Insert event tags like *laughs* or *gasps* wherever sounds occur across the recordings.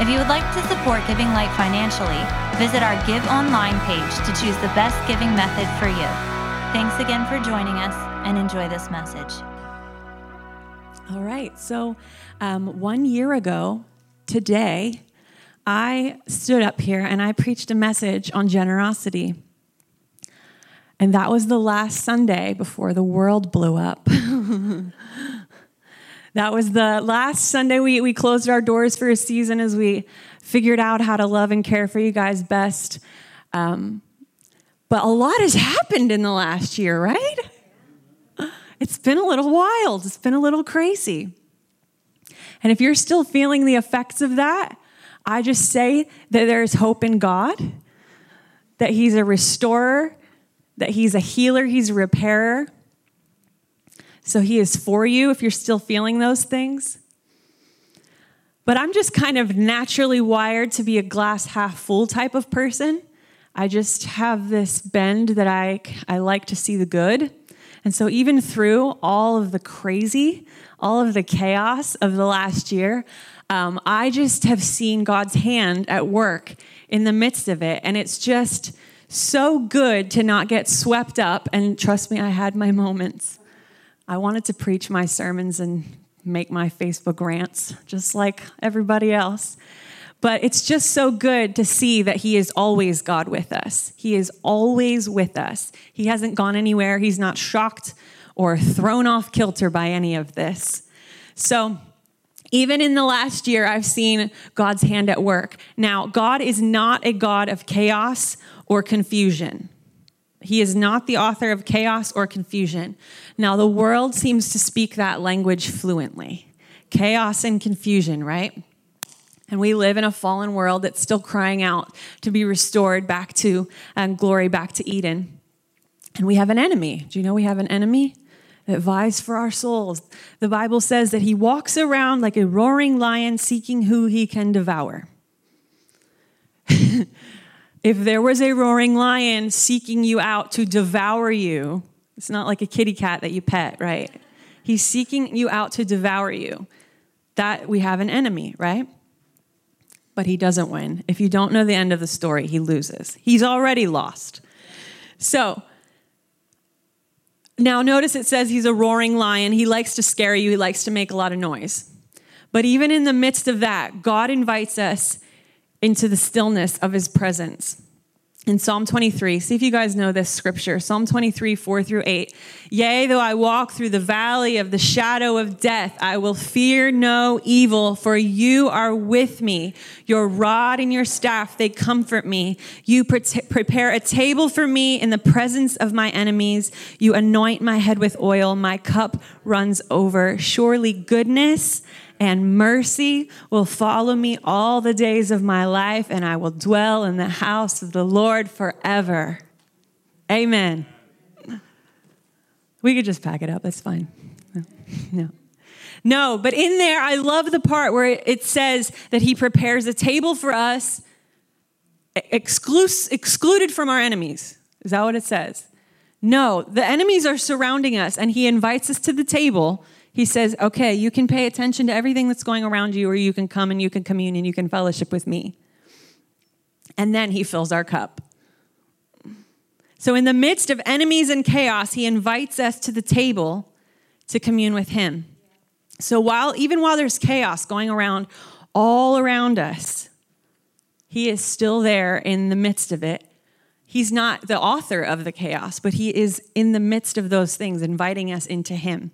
If you would like to support Giving Light financially, visit our Give Online page to choose the best giving method for you. Thanks again for joining us and enjoy this message. All right. So, um, one year ago today, I stood up here and I preached a message on generosity. And that was the last Sunday before the world blew up. *laughs* That was the last Sunday we, we closed our doors for a season as we figured out how to love and care for you guys best. Um, but a lot has happened in the last year, right? It's been a little wild, it's been a little crazy. And if you're still feeling the effects of that, I just say that there's hope in God, that He's a restorer, that He's a healer, He's a repairer so he is for you if you're still feeling those things. But I'm just kind of naturally wired to be a glass half full type of person. I just have this bend that I, I like to see the good. And so, even through all of the crazy, all of the chaos of the last year, um, I just have seen God's hand at work in the midst of it. And it's just so good to not get swept up. And trust me, I had my moments. I wanted to preach my sermons and make my Facebook rants just like everybody else. But it's just so good to see that He is always God with us. He is always with us. He hasn't gone anywhere. He's not shocked or thrown off kilter by any of this. So, even in the last year, I've seen God's hand at work. Now, God is not a God of chaos or confusion. He is not the author of chaos or confusion. Now, the world seems to speak that language fluently chaos and confusion, right? And we live in a fallen world that's still crying out to be restored back to um, glory, back to Eden. And we have an enemy. Do you know we have an enemy? that vies for our souls. The Bible says that he walks around like a roaring lion seeking who he can devour. *laughs* if there was a roaring lion seeking you out to devour you, it's not like a kitty cat that you pet, right? He's seeking you out to devour you. That we have an enemy, right? But he doesn't win. If you don't know the end of the story, he loses. He's already lost. So, now notice it says he's a roaring lion. He likes to scare you, he likes to make a lot of noise. But even in the midst of that, God invites us into the stillness of his presence. In Psalm 23, see if you guys know this scripture. Psalm 23, 4 through 8. Yea, though I walk through the valley of the shadow of death, I will fear no evil, for you are with me. Your rod and your staff, they comfort me. You pre- prepare a table for me in the presence of my enemies. You anoint my head with oil. My cup runs over. Surely goodness and mercy will follow me all the days of my life, and I will dwell in the house of the Lord forever. Amen. We could just pack it up, that's fine. No. No, but in there, I love the part where it says that he prepares a table for us, exclus- excluded from our enemies. Is that what it says? No, the enemies are surrounding us, and he invites us to the table he says, okay, you can pay attention to everything that's going around you, or you can come and you can commune and you can fellowship with me. And then he fills our cup. So, in the midst of enemies and chaos, he invites us to the table to commune with him. So, while even while there's chaos going around all around us, he is still there in the midst of it. He's not the author of the chaos, but he is in the midst of those things, inviting us into him.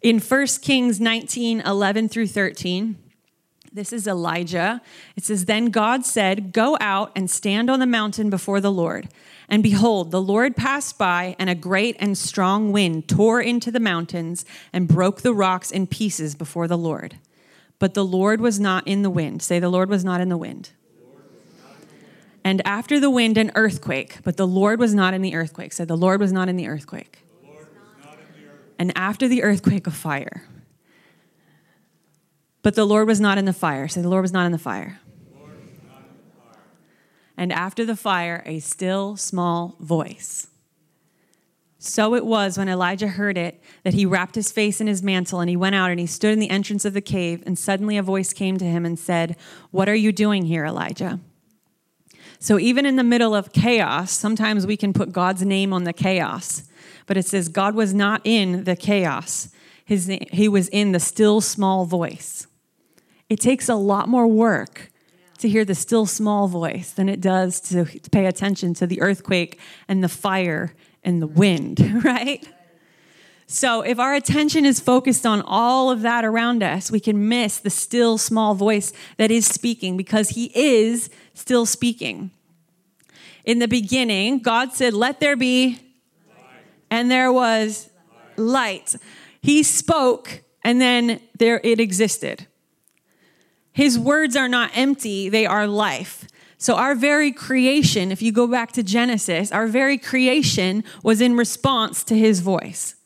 In 1 Kings 19 11 through 13, this is Elijah. It says, Then God said, Go out and stand on the mountain before the Lord. And behold, the Lord passed by, and a great and strong wind tore into the mountains and broke the rocks in pieces before the Lord. But the Lord was not in the wind. Say, The Lord was not in the wind. And after the wind, an earthquake. But the Lord was not in the earthquake. Said the Lord was not in the earthquake. The the and after the earthquake, a fire. But the Lord was not in the fire. Say, the Lord was not in the fire. And after the fire, a still small voice. So it was when Elijah heard it that he wrapped his face in his mantle and he went out and he stood in the entrance of the cave. And suddenly a voice came to him and said, What are you doing here, Elijah? So even in the middle of chaos, sometimes we can put God's name on the chaos. But it says God was not in the chaos, his, he was in the still small voice. It takes a lot more work to hear the still small voice than it does to, to pay attention to the earthquake and the fire and the wind, *laughs* right? So, if our attention is focused on all of that around us, we can miss the still small voice that is speaking because he is still speaking. In the beginning, God said, Let there be, and there was light. He spoke, and then there it existed. His words are not empty, they are life. So, our very creation, if you go back to Genesis, our very creation was in response to his voice.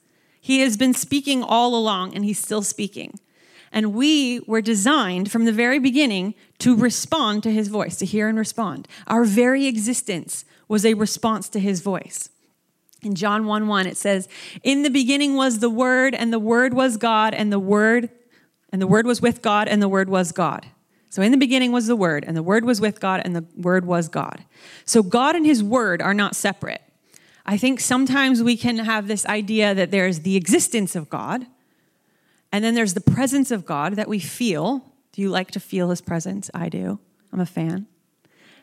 He has been speaking all along, and he's still speaking. And we were designed from the very beginning to respond to his voice, to hear and respond. Our very existence was a response to his voice. In John 1 1, it says, In the beginning was the Word, and the Word was God, and the Word and the Word was with God, and the Word was God. So in the beginning was the Word, and the Word was with God, and the Word was God. So God and His Word are not separate. I think sometimes we can have this idea that there's the existence of God, and then there's the presence of God that we feel. Do you like to feel His presence? I do. I'm a fan.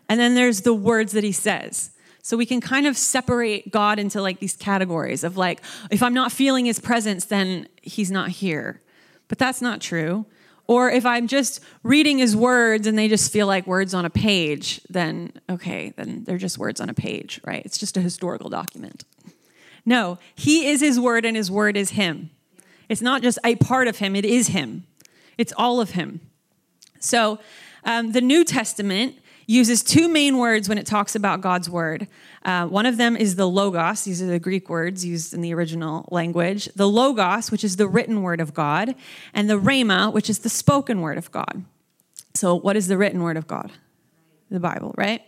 And then there's the words that He says. So we can kind of separate God into like these categories of like, if I'm not feeling His presence, then He's not here but that's not true. Or if I'm just reading his words and they just feel like words on a page, then okay, then they're just words on a page, right? It's just a historical document. No, he is his word and his word is him. It's not just a part of him, it is him. It's all of him. So um, the New Testament uses two main words when it talks about God's word. Uh, one of them is the logos. These are the Greek words used in the original language. The logos, which is the written word of God, and the rhema, which is the spoken word of God. So, what is the written word of God? The Bible, right?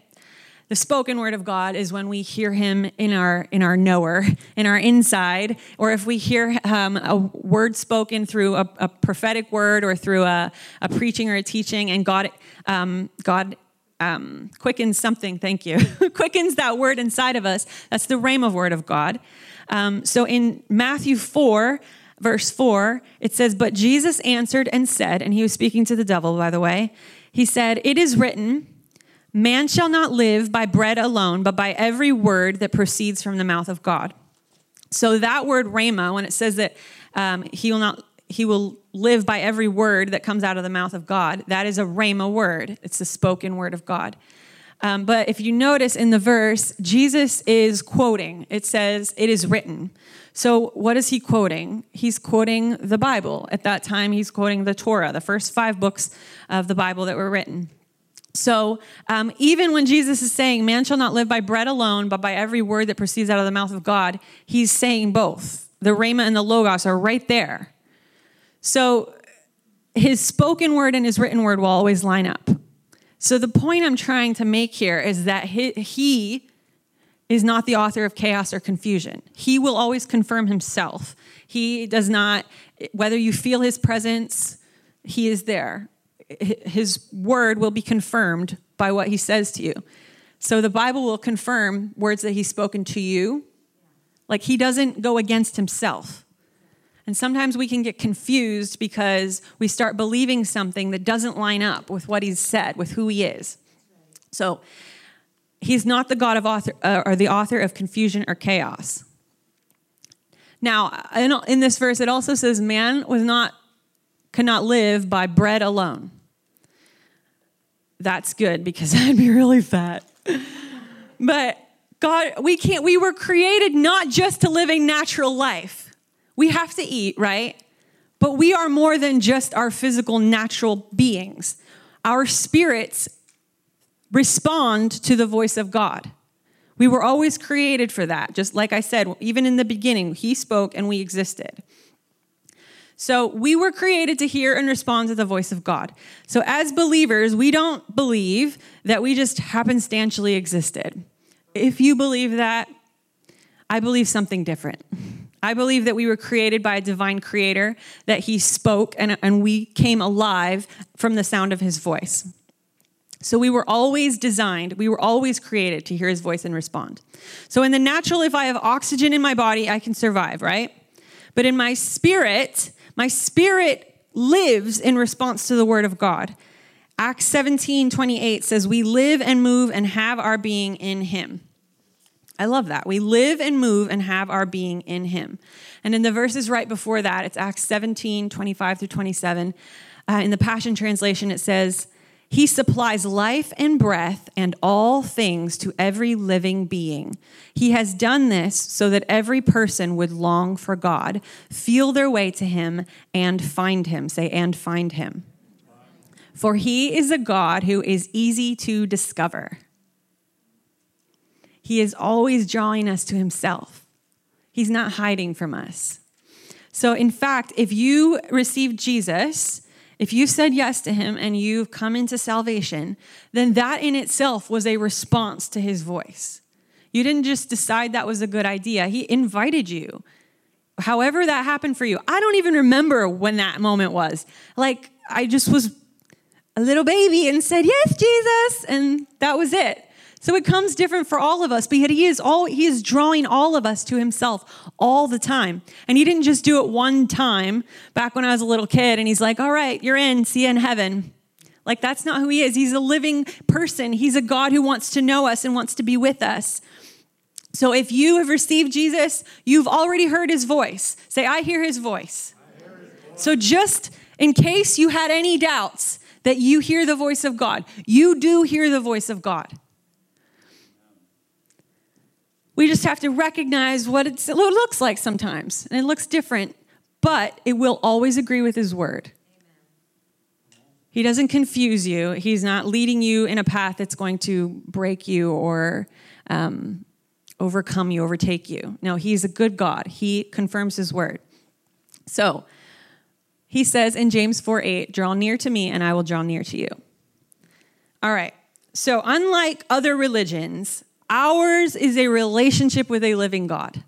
The spoken word of God is when we hear Him in our in our knower, *laughs* in our inside, or if we hear um, a word spoken through a, a, prophetic word or through a, a preaching or a teaching, and God um, God um, quickens something, thank you, *laughs* quickens that word inside of us. That's the rhema word of God. Um, so in Matthew 4, verse 4, it says, But Jesus answered and said, and he was speaking to the devil, by the way, he said, It is written, Man shall not live by bread alone, but by every word that proceeds from the mouth of God. So that word rhema, when it says that um, he will not he will live by every word that comes out of the mouth of God. That is a rhema word, it's the spoken word of God. Um, but if you notice in the verse, Jesus is quoting. It says, It is written. So, what is he quoting? He's quoting the Bible. At that time, he's quoting the Torah, the first five books of the Bible that were written. So, um, even when Jesus is saying, Man shall not live by bread alone, but by every word that proceeds out of the mouth of God, he's saying both. The Rhema and the Logos are right there. So his spoken word and his written word will always line up. So the point I'm trying to make here is that he, he is not the author of chaos or confusion. He will always confirm himself. He does not, whether you feel his presence, he is there. His word will be confirmed by what he says to you. So the Bible will confirm words that he's spoken to you. Like he doesn't go against himself. And sometimes we can get confused because we start believing something that doesn't line up with what he's said, with who he is. So he's not the God of author uh, or the author of confusion or chaos. Now, in this verse, it also says, "Man was not cannot live by bread alone." That's good because *laughs* I'd be really fat. but God, we can't. We were created not just to live a natural life. We have to eat, right? But we are more than just our physical, natural beings. Our spirits respond to the voice of God. We were always created for that. Just like I said, even in the beginning, He spoke and we existed. So we were created to hear and respond to the voice of God. So as believers, we don't believe that we just happenstantially existed. If you believe that, I believe something different. *laughs* I believe that we were created by a divine creator, that he spoke and, and we came alive from the sound of his voice. So we were always designed, we were always created to hear his voice and respond. So in the natural, if I have oxygen in my body, I can survive, right? But in my spirit, my spirit lives in response to the word of God. Acts 17 28 says, We live and move and have our being in him. I love that. We live and move and have our being in him. And in the verses right before that, it's Acts 17 25 through 27. Uh, in the Passion Translation, it says, he supplies life and breath and all things to every living being. He has done this so that every person would long for God, feel their way to Him, and find Him. Say, and find Him. For He is a God who is easy to discover. He is always drawing us to Himself, He's not hiding from us. So, in fact, if you received Jesus, if you've said yes to him and you've come into salvation, then that in itself was a response to his voice. You didn't just decide that was a good idea, he invited you. However, that happened for you. I don't even remember when that moment was. Like, I just was a little baby and said, Yes, Jesus. And that was it. So it comes different for all of us, but yet he is all he is drawing all of us to himself all the time. And he didn't just do it one time back when I was a little kid and he's like, "All right, you're in. See you in heaven." Like that's not who he is. He's a living person. He's a God who wants to know us and wants to be with us. So if you have received Jesus, you've already heard his voice. Say, I hear his voice. Hear his voice. So just in case you had any doubts that you hear the voice of God, you do hear the voice of God. We just have to recognize what it looks like sometimes, and it looks different, but it will always agree with His word. He doesn't confuse you. He's not leading you in a path that's going to break you or um, overcome you, overtake you. No, He's a good God. He confirms His word. So, he says in James 4 8, draw near to me and I will draw near to you. All right. So, unlike other religions, Ours is a relationship with a living God.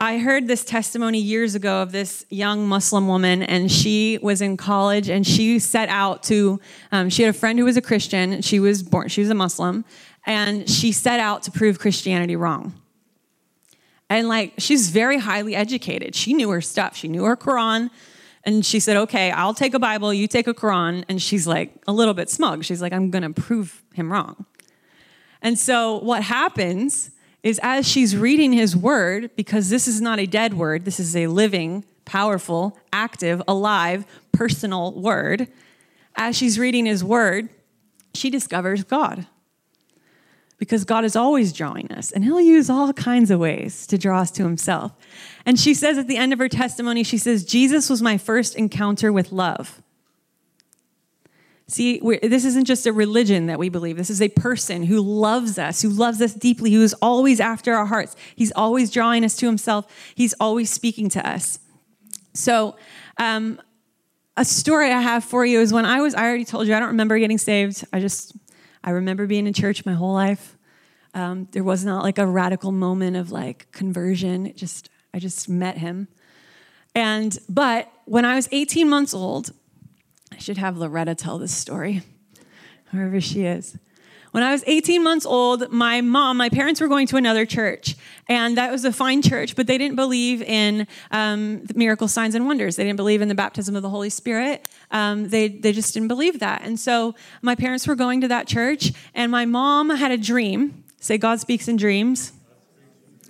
I heard this testimony years ago of this young Muslim woman, and she was in college and she set out to. Um, she had a friend who was a Christian. She was born. She was a Muslim, and she set out to prove Christianity wrong. And like, she's very highly educated. She knew her stuff. She knew her Quran. And she said, Okay, I'll take a Bible, you take a Quran. And she's like a little bit smug. She's like, I'm going to prove him wrong. And so what happens is as she's reading his word, because this is not a dead word, this is a living, powerful, active, alive, personal word. As she's reading his word, she discovers God because God is always drawing us, and He'll use all kinds of ways to draw us to Himself. And she says at the end of her testimony, she says, Jesus was my first encounter with love. See, this isn't just a religion that we believe. This is a person who loves us, who loves us deeply, who is always after our hearts. He's always drawing us to Himself, He's always speaking to us. So, um, a story I have for you is when I was, I already told you, I don't remember getting saved. I just I remember being in church my whole life. Um, there was not like a radical moment of like conversion. It just I just met him. And but when I was 18 months old, I should have Loretta tell this story, wherever she is. When I was 18 months old, my mom, my parents were going to another church, and that was a fine church, but they didn't believe in um, miracle signs and wonders. They didn't believe in the baptism of the Holy Spirit. Um, they, they just didn't believe that. And so my parents were going to that church, and my mom had a dream. Say, God speaks in dreams.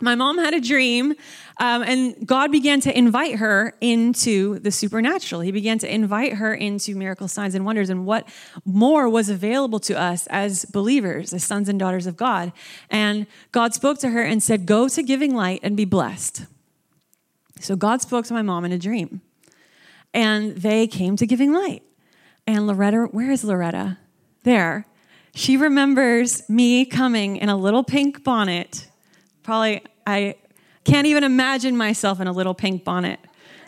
My mom had a dream um, and God began to invite her into the supernatural. He began to invite her into miracle signs and wonders and what more was available to us as believers, as sons and daughters of God. And God spoke to her and said, Go to Giving Light and be blessed. So God spoke to my mom in a dream. And they came to Giving Light. And Loretta, where is Loretta? There. She remembers me coming in a little pink bonnet. Probably, I can't even imagine myself in a little pink bonnet.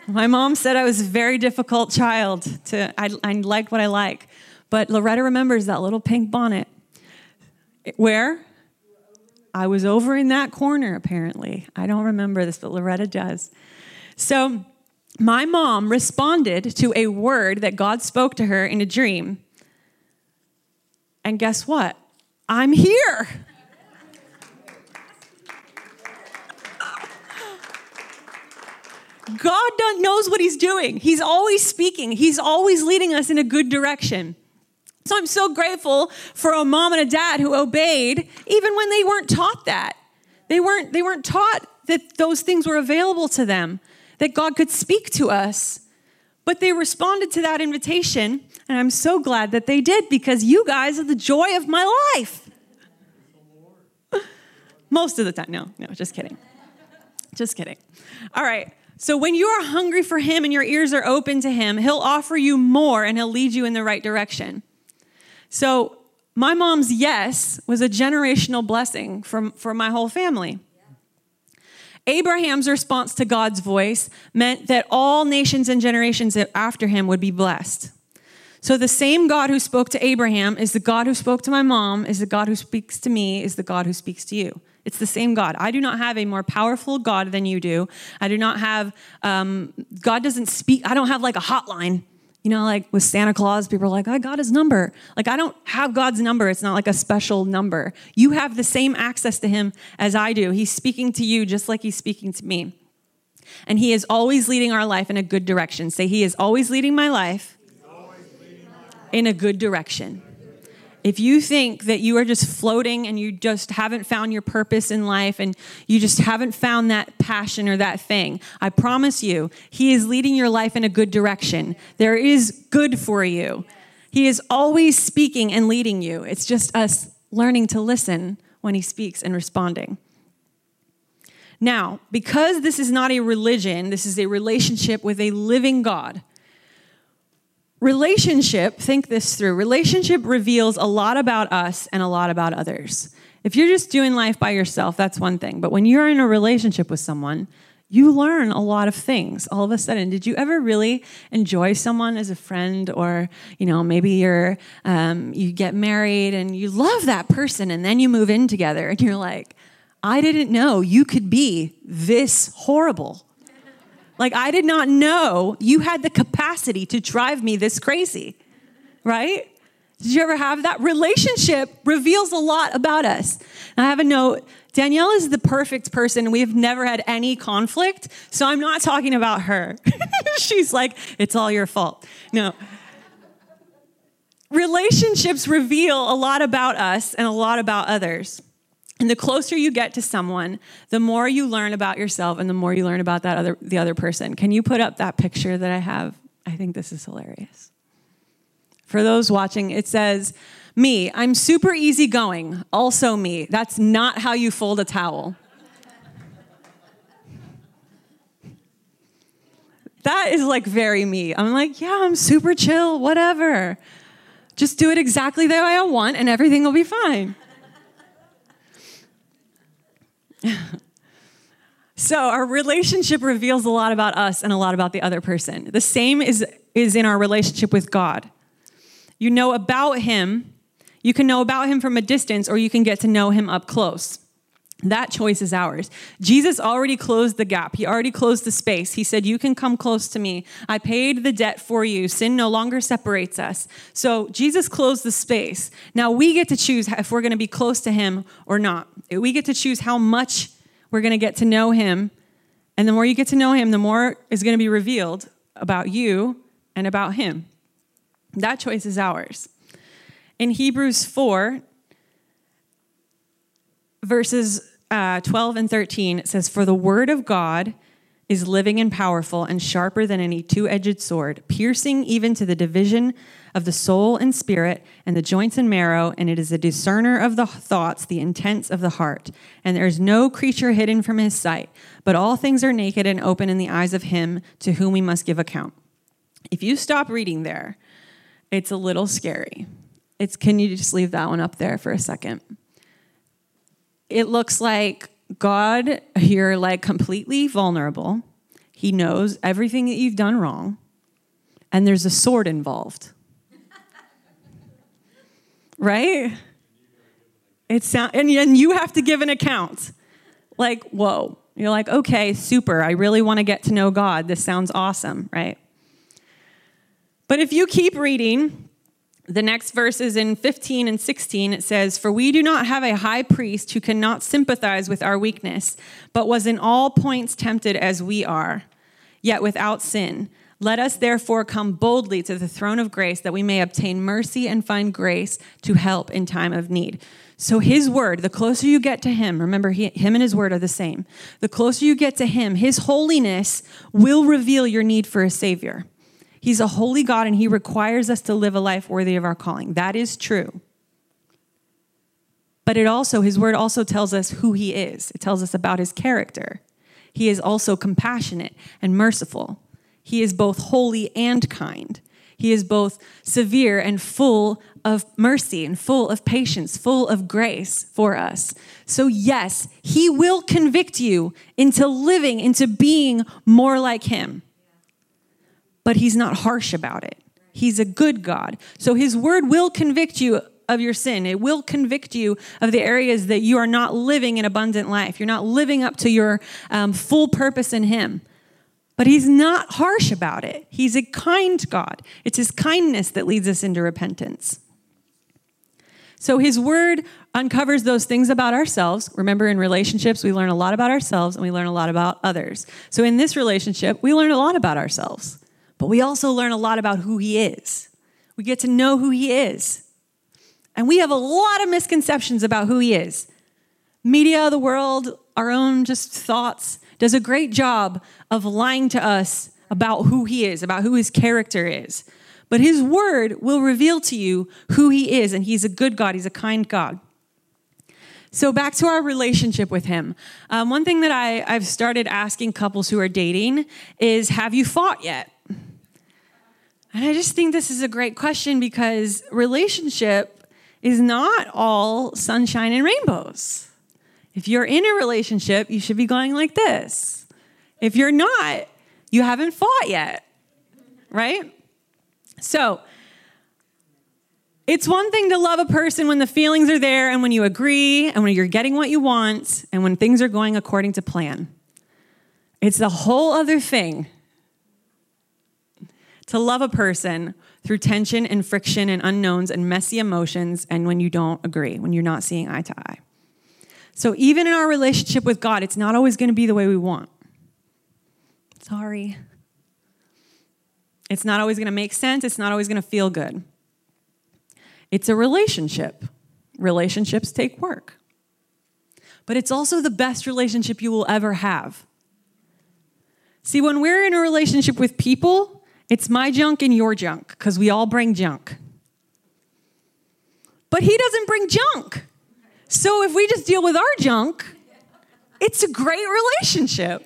My mom said I was a very difficult child. To I, I what I like, but Loretta remembers that little pink bonnet. Where? I was over in that corner, apparently. I don't remember this, but Loretta does. So, my mom responded to a word that God spoke to her in a dream. And guess what? I'm here. God knows what He's doing. He's always speaking, He's always leading us in a good direction. So I'm so grateful for a mom and a dad who obeyed even when they weren't taught that. They weren't, they weren't taught that those things were available to them, that God could speak to us. But they responded to that invitation, and I'm so glad that they did because you guys are the joy of my life. *laughs* Most of the time. No, no, just kidding. Just kidding. All right. So when you are hungry for Him and your ears are open to Him, He'll offer you more and He'll lead you in the right direction. So my mom's yes was a generational blessing for, for my whole family. Abraham's response to God's voice meant that all nations and generations after him would be blessed. So the same God who spoke to Abraham is the God who spoke to my mom, is the God who speaks to me, is the God who speaks to you. It's the same God. I do not have a more powerful God than you do. I do not have, um, God doesn't speak, I don't have like a hotline you know, like with Santa Claus, people are like, I got his number. Like, I don't have God's number. It's not like a special number. You have the same access to him as I do. He's speaking to you just like he's speaking to me. And he is always leading our life in a good direction. Say, He is always leading my life, leading my life. in a good direction. If you think that you are just floating and you just haven't found your purpose in life and you just haven't found that passion or that thing, I promise you, He is leading your life in a good direction. There is good for you. He is always speaking and leading you. It's just us learning to listen when He speaks and responding. Now, because this is not a religion, this is a relationship with a living God. Relationship, think this through. Relationship reveals a lot about us and a lot about others. If you're just doing life by yourself, that's one thing. But when you're in a relationship with someone, you learn a lot of things all of a sudden. Did you ever really enjoy someone as a friend, or you know maybe you're um, you get married and you love that person, and then you move in together, and you're like, I didn't know you could be this horrible. Like, I did not know you had the capacity to drive me this crazy, right? Did you ever have that? Relationship reveals a lot about us. And I have a note Danielle is the perfect person. We've never had any conflict. So I'm not talking about her. *laughs* She's like, it's all your fault. No. Relationships reveal a lot about us and a lot about others. And the closer you get to someone, the more you learn about yourself and the more you learn about that other the other person. Can you put up that picture that I have? I think this is hilarious. For those watching, it says, "Me, I'm super easygoing. Also me. That's not how you fold a towel." that is like very me. I'm like, "Yeah, I'm super chill, whatever. Just do it exactly the way I want and everything will be fine." *laughs* so our relationship reveals a lot about us and a lot about the other person. The same is, is in our relationship with God. You know about him, you can know about him from a distance, or you can get to know him up close. That choice is ours. Jesus already closed the gap. He already closed the space. He said, You can come close to me. I paid the debt for you. Sin no longer separates us. So Jesus closed the space. Now we get to choose if we're going to be close to him or not. We get to choose how much we're going to get to know him. And the more you get to know him, the more is going to be revealed about you and about him. That choice is ours. In Hebrews 4, verses uh, 12 and 13, it says, For the word of God is living and powerful and sharper than any two edged sword, piercing even to the division of the soul and spirit and the joints and marrow, and it is a discerner of the thoughts, the intents of the heart. And there is no creature hidden from his sight, but all things are naked and open in the eyes of him to whom we must give account. If you stop reading there, it's a little scary. It's can you just leave that one up there for a second? It looks like God, you're like completely vulnerable. He knows everything that you've done wrong, and there's a sword involved. *laughs* right? It sound, and, and you have to give an account. Like, whoa. You're like, okay, super. I really want to get to know God. This sounds awesome, right? But if you keep reading, the next verses in 15 and 16, it says, For we do not have a high priest who cannot sympathize with our weakness, but was in all points tempted as we are, yet without sin. Let us therefore come boldly to the throne of grace that we may obtain mercy and find grace to help in time of need. So, his word, the closer you get to him, remember, he, him and his word are the same. The closer you get to him, his holiness will reveal your need for a savior. He's a holy God and he requires us to live a life worthy of our calling. That is true. But it also, his word also tells us who he is, it tells us about his character. He is also compassionate and merciful. He is both holy and kind. He is both severe and full of mercy and full of patience, full of grace for us. So, yes, He will convict you into living, into being more like Him but he's not harsh about it. He's a good God. So his word will convict you of your sin. It will convict you of the areas that you are not living an abundant life. You're not living up to your um, full purpose in him. But he's not harsh about it. He's a kind God. It's his kindness that leads us into repentance. So his word uncovers those things about ourselves. Remember, in relationships, we learn a lot about ourselves and we learn a lot about others. So in this relationship, we learn a lot about ourselves but we also learn a lot about who he is. We get to know who he is. And we have a lot of misconceptions about who he is. Media, the world, our own just thoughts does a great job of lying to us about who he is, about who his character is. But his word will reveal to you who he is, and he's a good God, he's a kind God. So, back to our relationship with him. Um, one thing that I, I've started asking couples who are dating is Have you fought yet? And I just think this is a great question because relationship is not all sunshine and rainbows. If you're in a relationship, you should be going like this. If you're not, you haven't fought yet, right? So, it's one thing to love a person when the feelings are there and when you agree and when you're getting what you want and when things are going according to plan. It's a whole other thing to love a person through tension and friction and unknowns and messy emotions and when you don't agree, when you're not seeing eye to eye. So even in our relationship with God, it's not always going to be the way we want. Sorry. It's not always going to make sense, it's not always going to feel good. It's a relationship. Relationships take work. But it's also the best relationship you will ever have. See, when we're in a relationship with people, it's my junk and your junk because we all bring junk. But he doesn't bring junk. So if we just deal with our junk, it's a great relationship.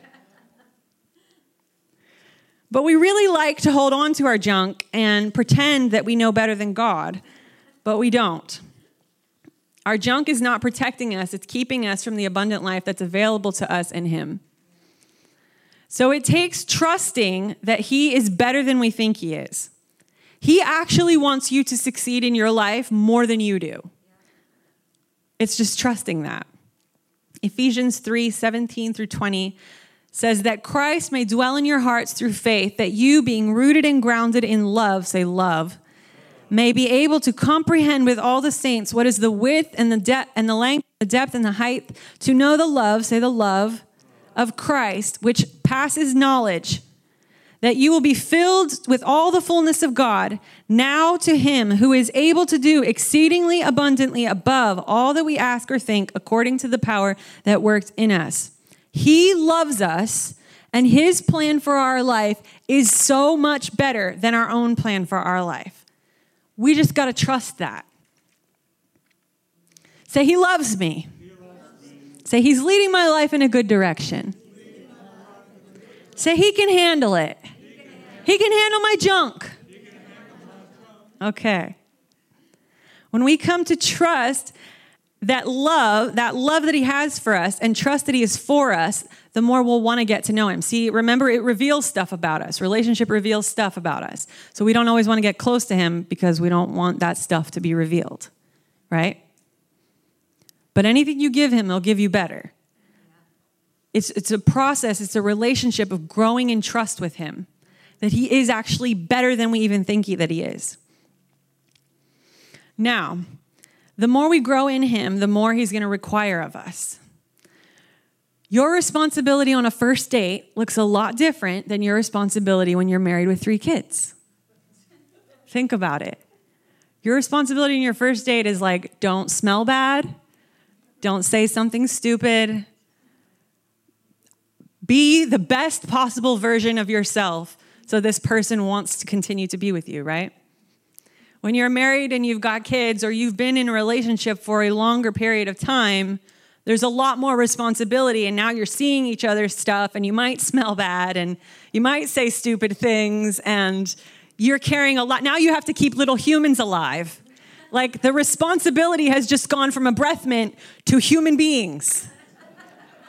But we really like to hold on to our junk and pretend that we know better than God, but we don't. Our junk is not protecting us, it's keeping us from the abundant life that's available to us in Him. So it takes trusting that He is better than we think He is. He actually wants you to succeed in your life more than you do. It's just trusting that. Ephesians 3 17 through 20 says that Christ may dwell in your hearts through faith, that you, being rooted and grounded in love, say love, may be able to comprehend with all the saints what is the width and the depth and the length, the depth and the height, to know the love, say the love of Christ, which passes knowledge, that you will be filled with all the fullness of God, now to him who is able to do exceedingly abundantly above all that we ask or think, according to the power that works in us. He loves us, and his plan for our life is so much better than our own plan for our life. We just got to trust that. Say, He loves me. Say, He's leading my life in a good direction. Say, He can handle it. He can handle my junk. Okay. When we come to trust that love, that love that He has for us, and trust that He is for us, the more we'll want to get to know Him. See, remember, it reveals stuff about us. Relationship reveals stuff about us. So we don't always want to get close to Him because we don't want that stuff to be revealed, right? But anything you give Him, He'll give you better. It's, it's a process, it's a relationship of growing in trust with Him, that He is actually better than we even think he, that He is. Now, the more we grow in Him, the more He's going to require of us. Your responsibility on a first date looks a lot different than your responsibility when you're married with three kids. Think about it. Your responsibility in your first date is like, don't smell bad, don't say something stupid, be the best possible version of yourself so this person wants to continue to be with you, right? When you're married and you've got kids or you've been in a relationship for a longer period of time, there's a lot more responsibility and now you're seeing each other's stuff and you might smell bad and you might say stupid things and you're carrying a lot. Now you have to keep little humans alive. Like the responsibility has just gone from a breath mint to human beings.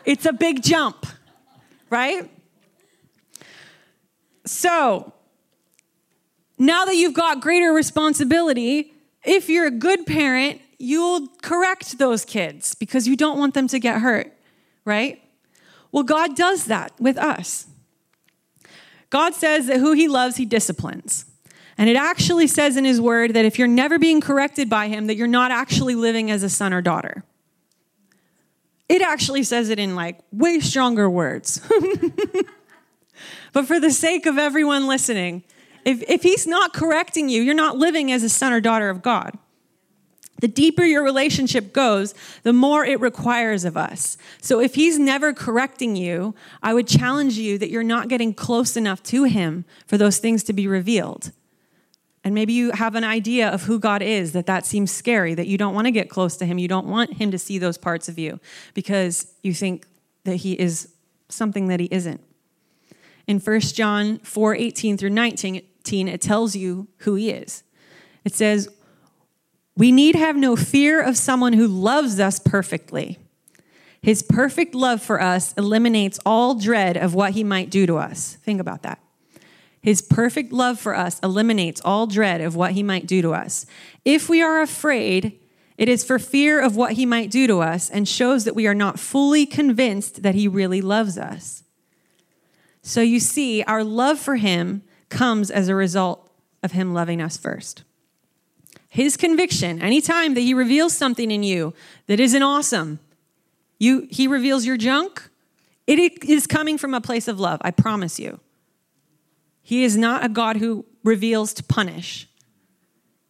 It's a big jump right? So, now that you've got greater responsibility, if you're a good parent, you'll correct those kids because you don't want them to get hurt, right? Well, God does that with us. God says that who he loves, he disciplines. And it actually says in his word that if you're never being corrected by him, that you're not actually living as a son or daughter. It actually says it in like way stronger words. *laughs* but for the sake of everyone listening, if, if he's not correcting you, you're not living as a son or daughter of God. The deeper your relationship goes, the more it requires of us. So if he's never correcting you, I would challenge you that you're not getting close enough to him for those things to be revealed. And maybe you have an idea of who God is, that that seems scary, that you don't want to get close to him. You don't want him to see those parts of you because you think that he is something that he isn't. In 1 John 4 18 through 19, it tells you who he is. It says, We need have no fear of someone who loves us perfectly. His perfect love for us eliminates all dread of what he might do to us. Think about that. His perfect love for us eliminates all dread of what he might do to us. If we are afraid, it is for fear of what he might do to us and shows that we are not fully convinced that he really loves us. So you see, our love for him comes as a result of him loving us first. His conviction, anytime that he reveals something in you that isn't awesome, you, he reveals your junk, it is coming from a place of love, I promise you. He is not a God who reveals to punish.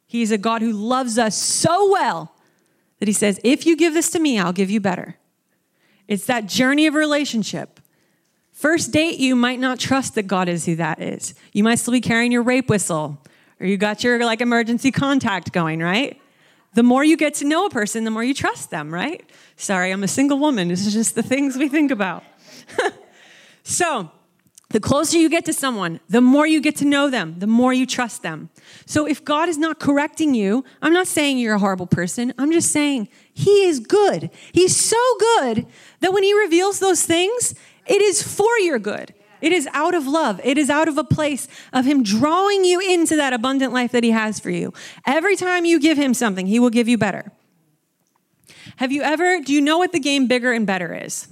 He is a God who loves us so well that he says, If you give this to me, I'll give you better. It's that journey of relationship. First date, you might not trust that God is who that is. You might still be carrying your rape whistle or you got your like emergency contact going, right? The more you get to know a person, the more you trust them, right? Sorry, I'm a single woman. This is just the things we think about. *laughs* so, the closer you get to someone, the more you get to know them, the more you trust them. So if God is not correcting you, I'm not saying you're a horrible person. I'm just saying He is good. He's so good that when He reveals those things, it is for your good. It is out of love. It is out of a place of Him drawing you into that abundant life that He has for you. Every time you give Him something, He will give you better. Have you ever, do you know what the game bigger and better is?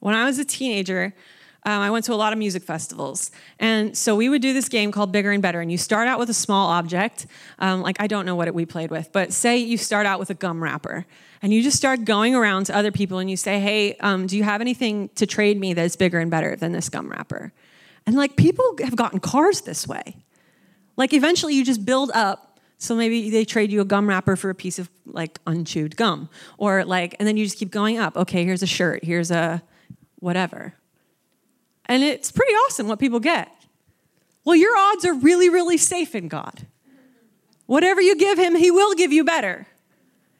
When I was a teenager, um, I went to a lot of music festivals. And so we would do this game called Bigger and Better. And you start out with a small object. Um, like, I don't know what it, we played with, but say you start out with a gum wrapper. And you just start going around to other people and you say, hey, um, do you have anything to trade me that's bigger and better than this gum wrapper? And like, people have gotten cars this way. Like, eventually you just build up so maybe they trade you a gum wrapper for a piece of like unchewed gum, or like, and then you just keep going up. Okay, here's a shirt, here's a whatever. And it's pretty awesome what people get. Well, your odds are really, really safe in God. Whatever you give Him, He will give you better.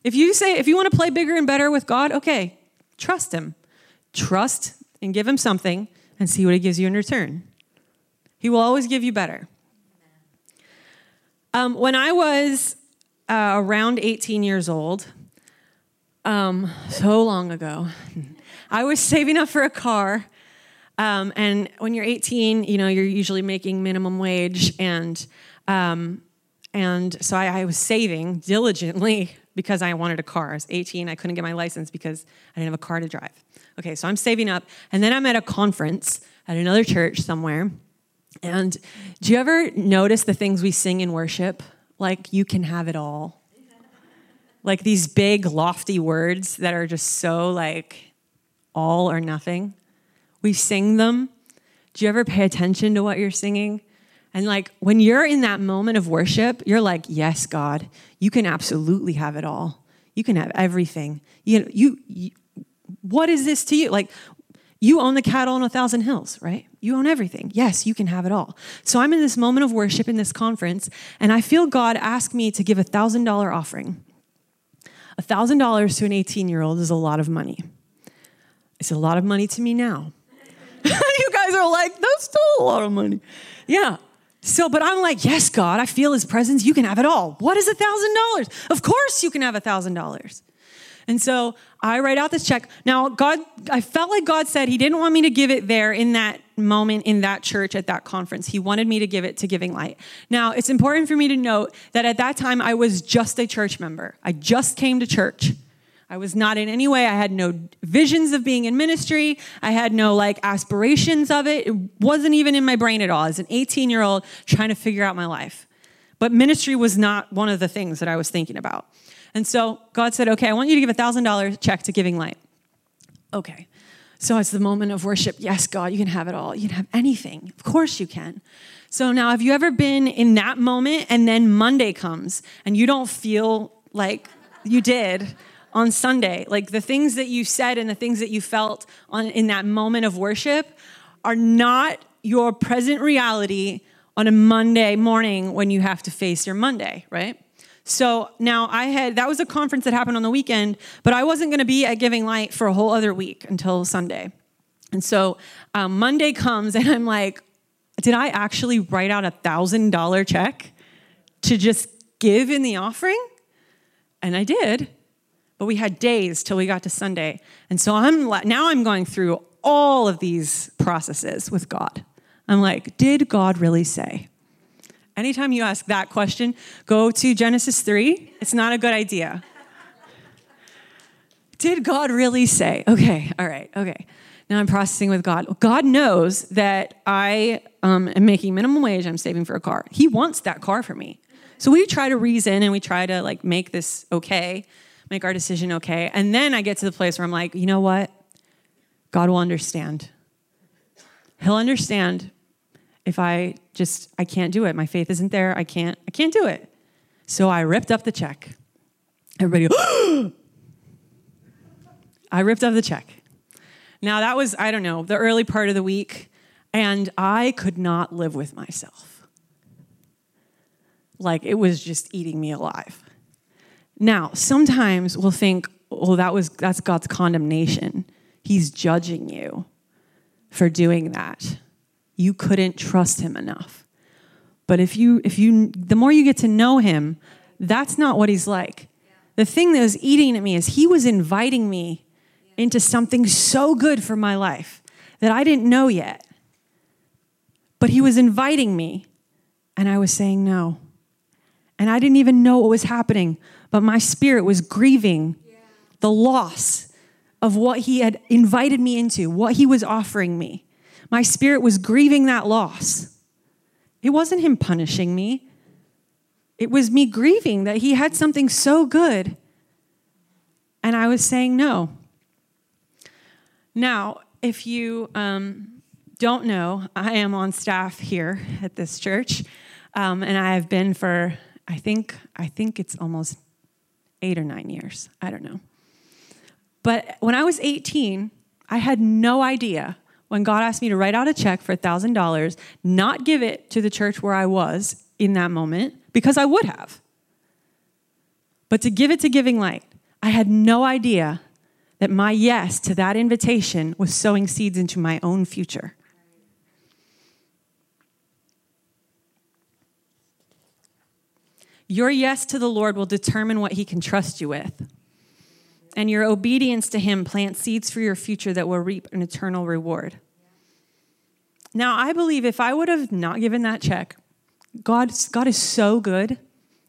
If you say, if you want to play bigger and better with God, okay, trust Him. Trust and give Him something and see what He gives you in return. He will always give you better. Um, when I was uh, around 18 years old, um, so long ago, *laughs* I was saving up for a car. Um, and when you're 18, you know, you're usually making minimum wage. And, um, and so I, I was saving diligently *laughs* because I wanted a car. I was 18, I couldn't get my license because I didn't have a car to drive. Okay, so I'm saving up. And then I'm at a conference at another church somewhere. And do you ever notice the things we sing in worship? Like, you can have it all. Like these big, lofty words that are just so like all or nothing. We sing them. Do you ever pay attention to what you're singing? And like when you're in that moment of worship, you're like, yes, God, you can absolutely have it all. You can have everything. You, you, you what is this to you? Like, you own the cattle on a thousand hills, right? You own everything. Yes, you can have it all. So I'm in this moment of worship in this conference, and I feel God ask me to give a thousand dollar offering. A thousand dollars to an 18 year old is a lot of money. It's a lot of money to me now. *laughs* you guys are like, that's still a lot of money. Yeah. So, but I'm like, yes, God, I feel his presence. You can have it all. What is a thousand dollars? Of course you can have a thousand dollars. And so I write out this check. Now, God, I felt like God said He didn't want me to give it there in that moment in that church at that conference. He wanted me to give it to Giving Light. Now, it's important for me to note that at that time I was just a church member. I just came to church. I was not in any way, I had no visions of being in ministry. I had no like aspirations of it. It wasn't even in my brain at all. As an 18 year old trying to figure out my life. But ministry was not one of the things that I was thinking about. And so God said, okay, I want you to give a $1,000 check to Giving Light. Okay. So it's the moment of worship. Yes, God, you can have it all. You can have anything. Of course you can. So now, have you ever been in that moment and then Monday comes and you don't feel like you did on Sunday? Like the things that you said and the things that you felt on, in that moment of worship are not your present reality on a Monday morning when you have to face your Monday, right? So now I had, that was a conference that happened on the weekend, but I wasn't going to be at Giving Light for a whole other week until Sunday. And so um, Monday comes and I'm like, did I actually write out a thousand dollar check to just give in the offering? And I did, but we had days till we got to Sunday. And so I'm now I'm going through all of these processes with God. I'm like, did God really say? Anytime you ask that question, go to Genesis 3. It's not a good idea. Did God really say? Okay, all right, okay. Now I'm processing with God. God knows that I um, am making minimum wage. I'm saving for a car. He wants that car for me. So we try to reason and we try to like make this okay, make our decision okay. And then I get to the place where I'm like, you know what? God will understand. He'll understand if I just I can't do it. My faith isn't there. I can't I can't do it. So I ripped up the check. Everybody *gasps* I ripped up the check. Now that was I don't know, the early part of the week and I could not live with myself. Like it was just eating me alive. Now, sometimes we'll think, "Oh, that was that's God's condemnation. He's judging you for doing that." you couldn't trust him enough. But if you, if you, the more you get to know him, that's not what he's like. The thing that was eating at me is he was inviting me into something so good for my life that I didn't know yet. But he was inviting me, and I was saying no. And I didn't even know what was happening, but my spirit was grieving the loss of what he had invited me into, what he was offering me. My spirit was grieving that loss. It wasn't him punishing me, it was me grieving that he had something so good. And I was saying no. Now, if you um, don't know, I am on staff here at this church, um, and I have been for I think I think it's almost eight or nine years. I don't know. But when I was 18, I had no idea when God asked me to write out a check for $1,000, not give it to the church where I was in that moment, because I would have, but to give it to Giving Light. I had no idea that my yes to that invitation was sowing seeds into my own future. Your yes to the Lord will determine what he can trust you with. And your obedience to him plants seeds for your future that will reap an eternal reward. Now, I believe if I would have not given that check, God, God is so good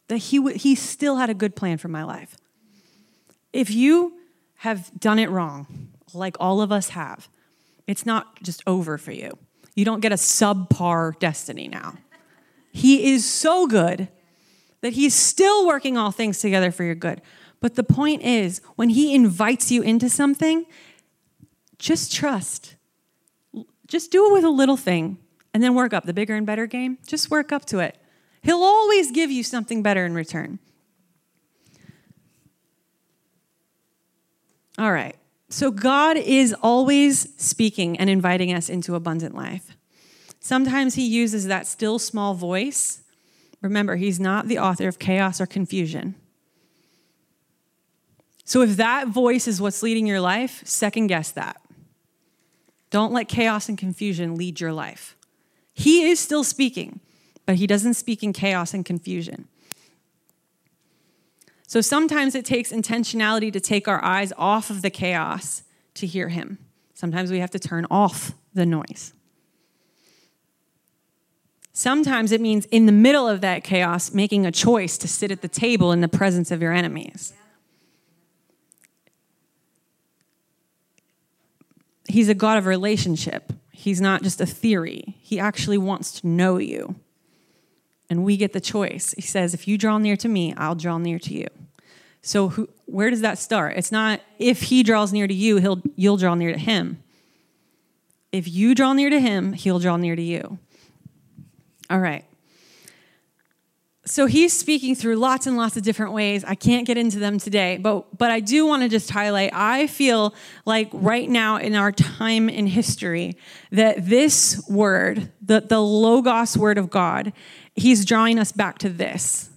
that he, w- he still had a good plan for my life. If you have done it wrong, like all of us have, it's not just over for you. You don't get a subpar destiny now. He is so good that he's still working all things together for your good. But the point is, when he invites you into something, just trust. Just do it with a little thing and then work up the bigger and better game. Just work up to it. He'll always give you something better in return. All right. So God is always speaking and inviting us into abundant life. Sometimes he uses that still small voice. Remember, he's not the author of chaos or confusion. So if that voice is what's leading your life, second guess that. Don't let chaos and confusion lead your life. He is still speaking, but he doesn't speak in chaos and confusion. So sometimes it takes intentionality to take our eyes off of the chaos to hear him. Sometimes we have to turn off the noise. Sometimes it means in the middle of that chaos, making a choice to sit at the table in the presence of your enemies. He's a God of relationship. He's not just a theory. He actually wants to know you. And we get the choice. He says, if you draw near to me, I'll draw near to you. So who, where does that start? It's not if he draws near to you, he'll, you'll draw near to him. If you draw near to him, he'll draw near to you. All right. So he's speaking through lots and lots of different ways. I can't get into them today, but but I do want to just highlight I feel like right now in our time in history that this word, the the logos word of God, he's drawing us back to this.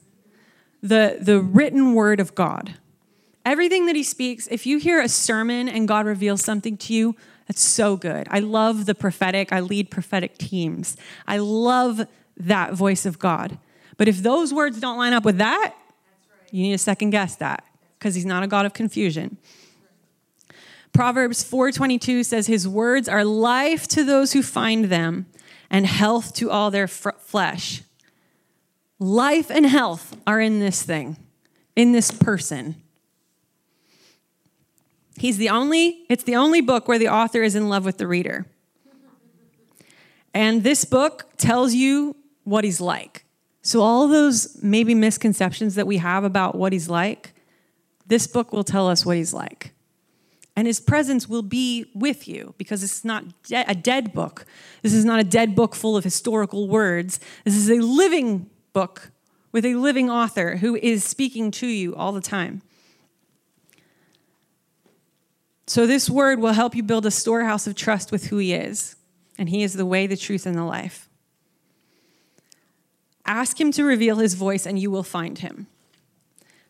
The the written word of God. Everything that he speaks, if you hear a sermon and God reveals something to you, that's so good. I love the prophetic. I lead prophetic teams. I love that voice of God. But if those words don't line up with that, you need to second guess that because he's not a God of confusion. Proverbs 4:22 says his words are life to those who find them and health to all their f- flesh. Life and health are in this thing, in this person. He's the only it's the only book where the author is in love with the reader. And this book tells you what he's like. So, all those maybe misconceptions that we have about what he's like, this book will tell us what he's like. And his presence will be with you because it's not a dead book. This is not a dead book full of historical words. This is a living book with a living author who is speaking to you all the time. So, this word will help you build a storehouse of trust with who he is. And he is the way, the truth, and the life. Ask him to reveal his voice, and you will find him.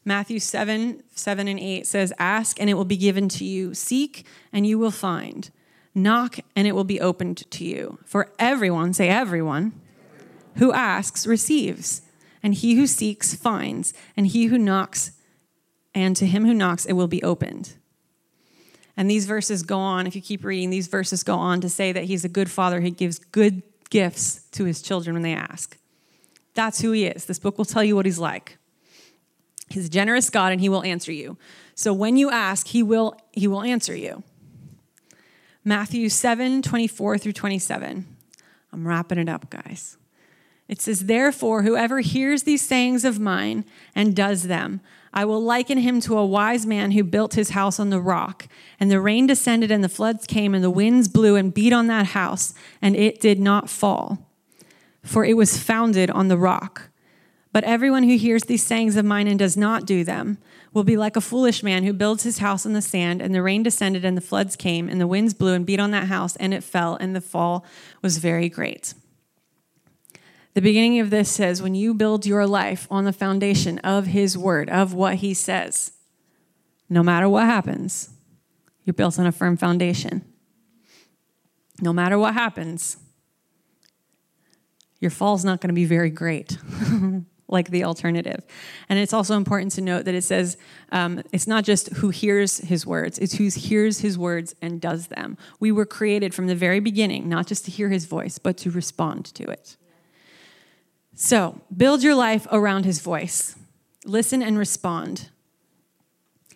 Matthew 7 7 and 8 says, Ask, and it will be given to you. Seek, and you will find. Knock, and it will be opened to you. For everyone, say everyone, who asks receives, and he who seeks finds, and he who knocks, and to him who knocks, it will be opened. And these verses go on, if you keep reading, these verses go on to say that he's a good father. He gives good gifts to his children when they ask. That's who he is. This book will tell you what he's like. He's a generous God and he will answer you. So when you ask, he will he will answer you. Matthew 7, 24 through 27. I'm wrapping it up, guys. It says, Therefore, whoever hears these sayings of mine and does them, I will liken him to a wise man who built his house on the rock. And the rain descended, and the floods came, and the winds blew and beat on that house, and it did not fall for it was founded on the rock. But everyone who hears these sayings of mine and does not do them will be like a foolish man who builds his house on the sand, and the rain descended, and the floods came, and the winds blew and beat on that house, and it fell, and the fall was very great. The beginning of this says, when you build your life on the foundation of his word, of what he says, no matter what happens, you're built on a firm foundation. No matter what happens, your fall's not going to be very great. *laughs* like the alternative. And it's also important to note that it says um, it's not just who hears his words, it's who hears his words and does them. We were created from the very beginning, not just to hear his voice, but to respond to it. So build your life around his voice, listen and respond.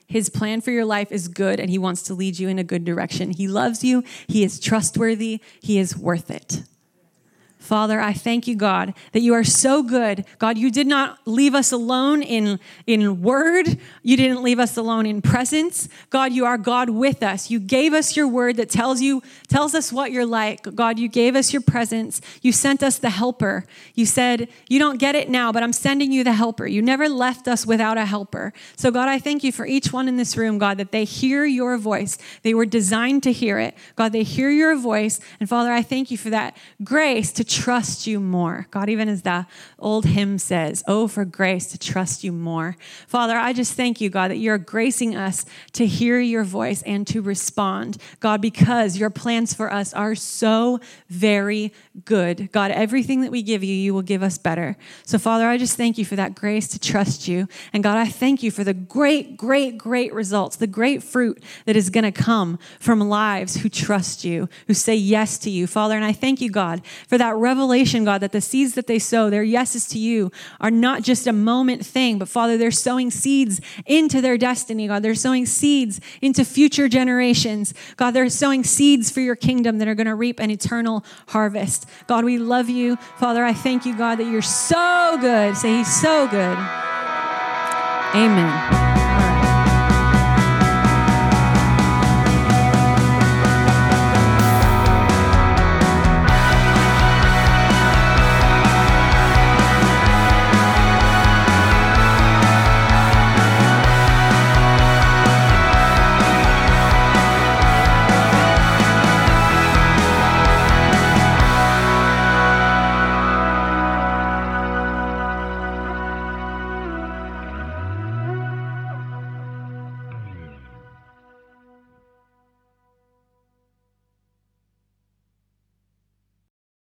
His plan for your life is good and he wants to lead you in a good direction. He loves you, he is trustworthy, he is worth it. Father, I thank you, God, that you are so good. God, you did not leave us alone in, in word. You didn't leave us alone in presence. God, you are God with us. You gave us your word that tells you, tells us what you're like. God, you gave us your presence. You sent us the helper. You said, you don't get it now, but I'm sending you the helper. You never left us without a helper. So God, I thank you for each one in this room, God, that they hear your voice. They were designed to hear it. God, they hear your voice. And Father, I thank you for that grace to trust you more. God, even as the old hymn says, Oh, for grace to trust you more. Father, I just thank you, God, that you're gracing us to hear your voice and to respond. God, because your plans for us are so very good. God, everything that we give you, you will give us better. So, Father, I just thank you for that grace to trust you. And God, I thank you for the great, great, great results, the great fruit that is going to come from lives who trust you, who say yes to you, Father. And I thank you, God, for revelation, God, that the seeds that they sow, their yeses to you, are not just a moment thing, but Father, they're sowing seeds into their destiny, God. They're sowing seeds into future generations. God, they're sowing seeds for your kingdom that are going to reap an eternal harvest. God, we love you. Father, I thank you, God, that you're so good. Say, He's so good. Amen.